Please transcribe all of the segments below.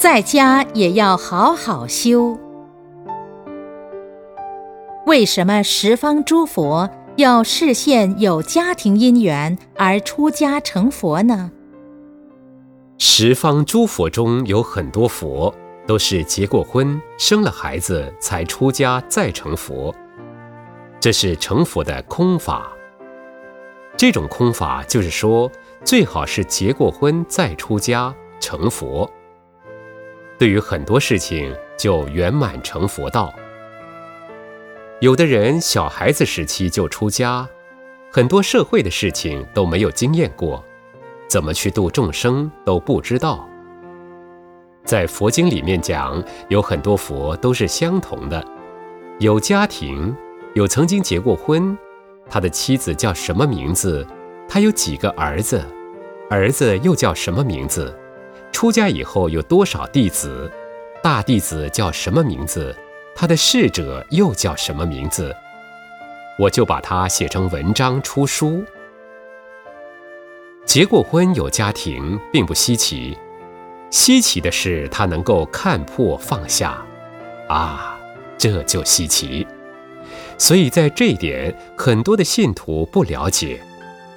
在家也要好好修。为什么十方诸佛要示现有家庭因缘而出家成佛呢？十方诸佛中有很多佛都是结过婚、生了孩子才出家再成佛，这是成佛的空法。这种空法就是说，最好是结过婚再出家成佛。对于很多事情就圆满成佛道。有的人小孩子时期就出家，很多社会的事情都没有经验过，怎么去度众生都不知道。在佛经里面讲，有很多佛都是相同的，有家庭，有曾经结过婚，他的妻子叫什么名字？他有几个儿子？儿子又叫什么名字？出家以后有多少弟子？大弟子叫什么名字？他的侍者又叫什么名字？我就把它写成文章出书。结过婚有家庭并不稀奇，稀奇的是他能够看破放下，啊，这就稀奇。所以在这一点，很多的信徒不了解，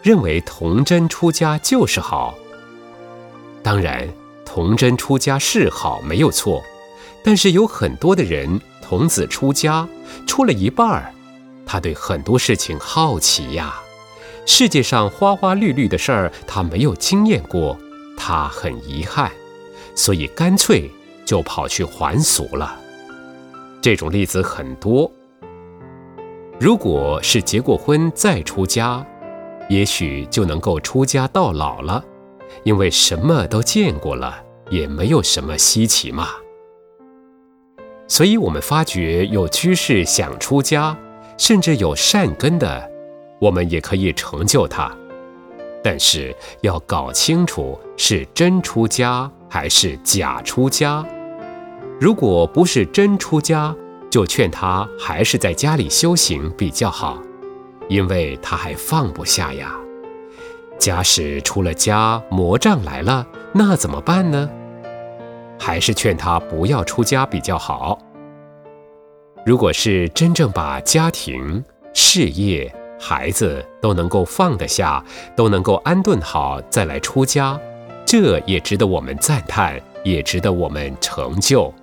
认为童真出家就是好。当然，童真出家是好，没有错，但是有很多的人。童子出家，出了一半儿，他对很多事情好奇呀。世界上花花绿绿的事儿，他没有经验过，他很遗憾，所以干脆就跑去还俗了。这种例子很多。如果是结过婚再出家，也许就能够出家到老了，因为什么都见过了，也没有什么稀奇嘛。所以，我们发觉有居士想出家，甚至有善根的，我们也可以成就他。但是要搞清楚是真出家还是假出家。如果不是真出家，就劝他还是在家里修行比较好，因为他还放不下呀。假使出了家，魔障来了，那怎么办呢？还是劝他不要出家比较好。如果是真正把家庭、事业、孩子都能够放得下，都能够安顿好，再来出家，这也值得我们赞叹，也值得我们成就。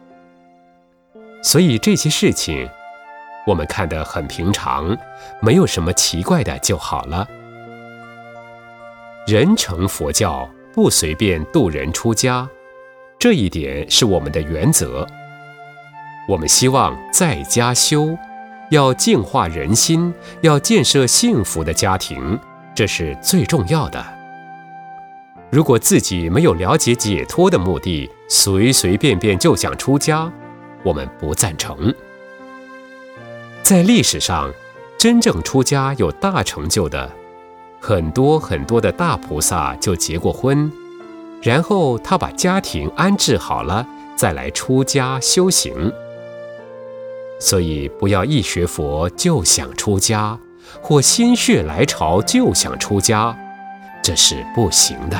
所以这些事情，我们看得很平常，没有什么奇怪的就好了。人成佛教不随便渡人出家。这一点是我们的原则。我们希望在家修，要净化人心，要建设幸福的家庭，这是最重要的。如果自己没有了解解脱的目的，随随便便就想出家，我们不赞成。在历史上，真正出家有大成就的，很多很多的大菩萨就结过婚。然后他把家庭安置好了，再来出家修行。所以不要一学佛就想出家，或心血来潮就想出家，这是不行的。